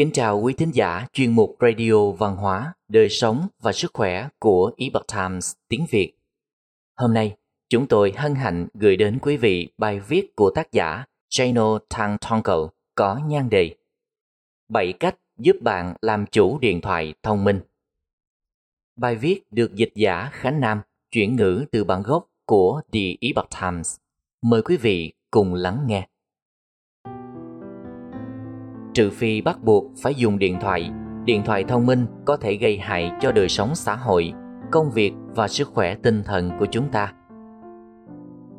Kính chào quý thính giả chuyên mục Radio Văn hóa, Đời sống và Sức khỏe của Epoch Times tiếng Việt. Hôm nay, chúng tôi hân hạnh gửi đến quý vị bài viết của tác giả Jano Tang Tonkel có nhan đề 7 cách giúp bạn làm chủ điện thoại thông minh. Bài viết được dịch giả Khánh Nam chuyển ngữ từ bản gốc của The Epoch Times. Mời quý vị cùng lắng nghe. Trừ phi bắt buộc phải dùng điện thoại, điện thoại thông minh có thể gây hại cho đời sống xã hội, công việc và sức khỏe tinh thần của chúng ta.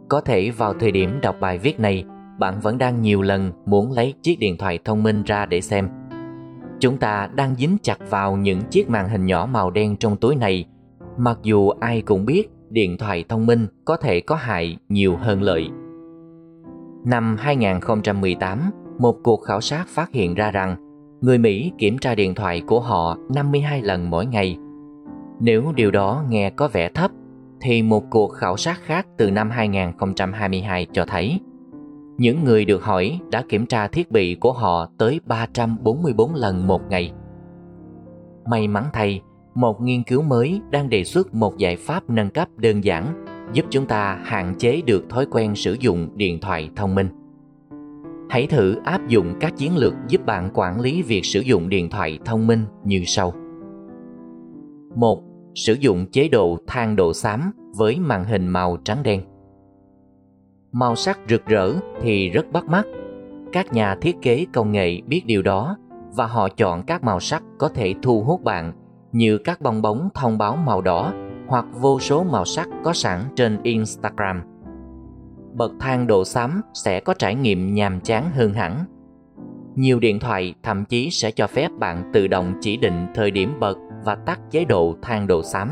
Có thể vào thời điểm đọc bài viết này, bạn vẫn đang nhiều lần muốn lấy chiếc điện thoại thông minh ra để xem. Chúng ta đang dính chặt vào những chiếc màn hình nhỏ màu đen trong túi này, mặc dù ai cũng biết điện thoại thông minh có thể có hại nhiều hơn lợi. Năm 2018, một cuộc khảo sát phát hiện ra rằng người Mỹ kiểm tra điện thoại của họ 52 lần mỗi ngày. Nếu điều đó nghe có vẻ thấp, thì một cuộc khảo sát khác từ năm 2022 cho thấy những người được hỏi đã kiểm tra thiết bị của họ tới 344 lần một ngày. May mắn thay, một nghiên cứu mới đang đề xuất một giải pháp nâng cấp đơn giản giúp chúng ta hạn chế được thói quen sử dụng điện thoại thông minh. Hãy thử áp dụng các chiến lược giúp bạn quản lý việc sử dụng điện thoại thông minh như sau. 1. Sử dụng chế độ thang độ xám với màn hình màu trắng đen. Màu sắc rực rỡ thì rất bắt mắt. Các nhà thiết kế công nghệ biết điều đó và họ chọn các màu sắc có thể thu hút bạn, như các bong bóng thông báo màu đỏ hoặc vô số màu sắc có sẵn trên Instagram bậc thang độ xám sẽ có trải nghiệm nhàm chán hơn hẳn. Nhiều điện thoại thậm chí sẽ cho phép bạn tự động chỉ định thời điểm bật và tắt chế độ thang độ xám.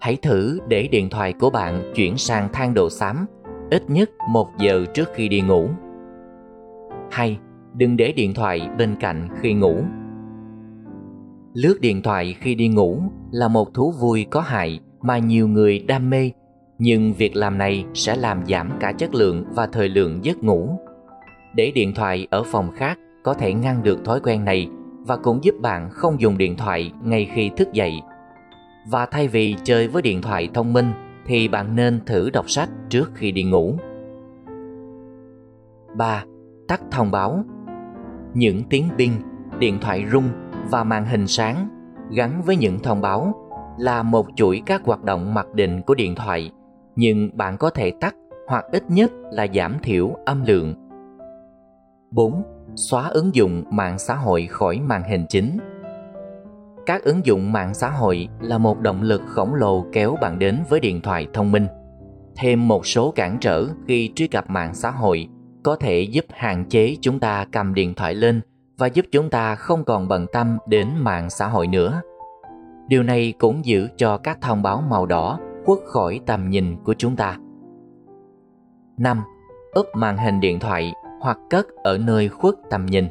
Hãy thử để điện thoại của bạn chuyển sang thang độ xám ít nhất một giờ trước khi đi ngủ. 2. Đừng để điện thoại bên cạnh khi ngủ. Lướt điện thoại khi đi ngủ là một thú vui có hại mà nhiều người đam mê nhưng việc làm này sẽ làm giảm cả chất lượng và thời lượng giấc ngủ. Để điện thoại ở phòng khác có thể ngăn được thói quen này và cũng giúp bạn không dùng điện thoại ngay khi thức dậy. Và thay vì chơi với điện thoại thông minh thì bạn nên thử đọc sách trước khi đi ngủ. 3. Tắt thông báo Những tiếng pin, điện thoại rung và màn hình sáng gắn với những thông báo là một chuỗi các hoạt động mặc định của điện thoại nhưng bạn có thể tắt hoặc ít nhất là giảm thiểu âm lượng. 4. Xóa ứng dụng mạng xã hội khỏi màn hình chính. Các ứng dụng mạng xã hội là một động lực khổng lồ kéo bạn đến với điện thoại thông minh. Thêm một số cản trở khi truy cập mạng xã hội có thể giúp hạn chế chúng ta cầm điện thoại lên và giúp chúng ta không còn bận tâm đến mạng xã hội nữa. Điều này cũng giữ cho các thông báo màu đỏ khuất khỏi tầm nhìn của chúng ta. 5. Úp màn hình điện thoại hoặc cất ở nơi khuất tầm nhìn.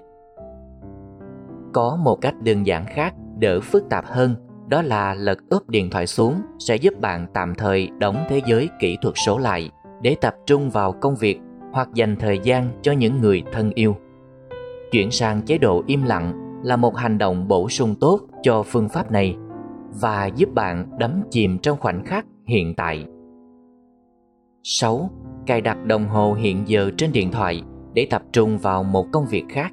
Có một cách đơn giản khác đỡ phức tạp hơn, đó là lật úp điện thoại xuống sẽ giúp bạn tạm thời đóng thế giới kỹ thuật số lại để tập trung vào công việc hoặc dành thời gian cho những người thân yêu. Chuyển sang chế độ im lặng là một hành động bổ sung tốt cho phương pháp này và giúp bạn đắm chìm trong khoảnh khắc hiện tại. 6. Cài đặt đồng hồ hiện giờ trên điện thoại để tập trung vào một công việc khác.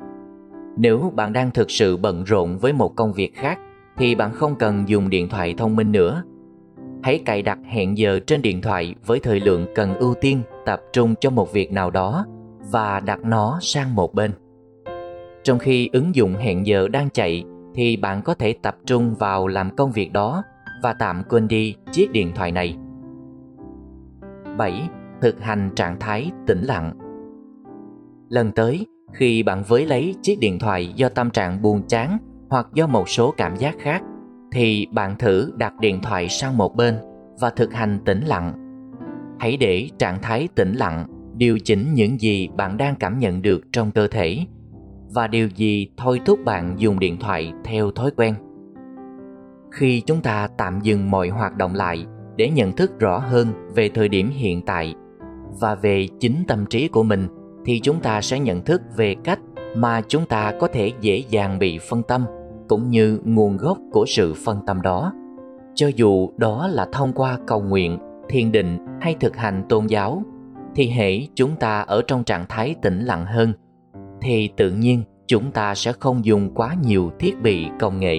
Nếu bạn đang thực sự bận rộn với một công việc khác, thì bạn không cần dùng điện thoại thông minh nữa. Hãy cài đặt hẹn giờ trên điện thoại với thời lượng cần ưu tiên tập trung cho một việc nào đó và đặt nó sang một bên. Trong khi ứng dụng hẹn giờ đang chạy, thì bạn có thể tập trung vào làm công việc đó và tạm quên đi chiếc điện thoại này. 7. Thực hành trạng thái tĩnh lặng Lần tới, khi bạn với lấy chiếc điện thoại do tâm trạng buồn chán hoặc do một số cảm giác khác, thì bạn thử đặt điện thoại sang một bên và thực hành tĩnh lặng. Hãy để trạng thái tĩnh lặng điều chỉnh những gì bạn đang cảm nhận được trong cơ thể và điều gì thôi thúc bạn dùng điện thoại theo thói quen khi chúng ta tạm dừng mọi hoạt động lại để nhận thức rõ hơn về thời điểm hiện tại và về chính tâm trí của mình, thì chúng ta sẽ nhận thức về cách mà chúng ta có thể dễ dàng bị phân tâm cũng như nguồn gốc của sự phân tâm đó. Cho dù đó là thông qua cầu nguyện, thiền định hay thực hành tôn giáo, thì hễ chúng ta ở trong trạng thái tĩnh lặng hơn, thì tự nhiên chúng ta sẽ không dùng quá nhiều thiết bị công nghệ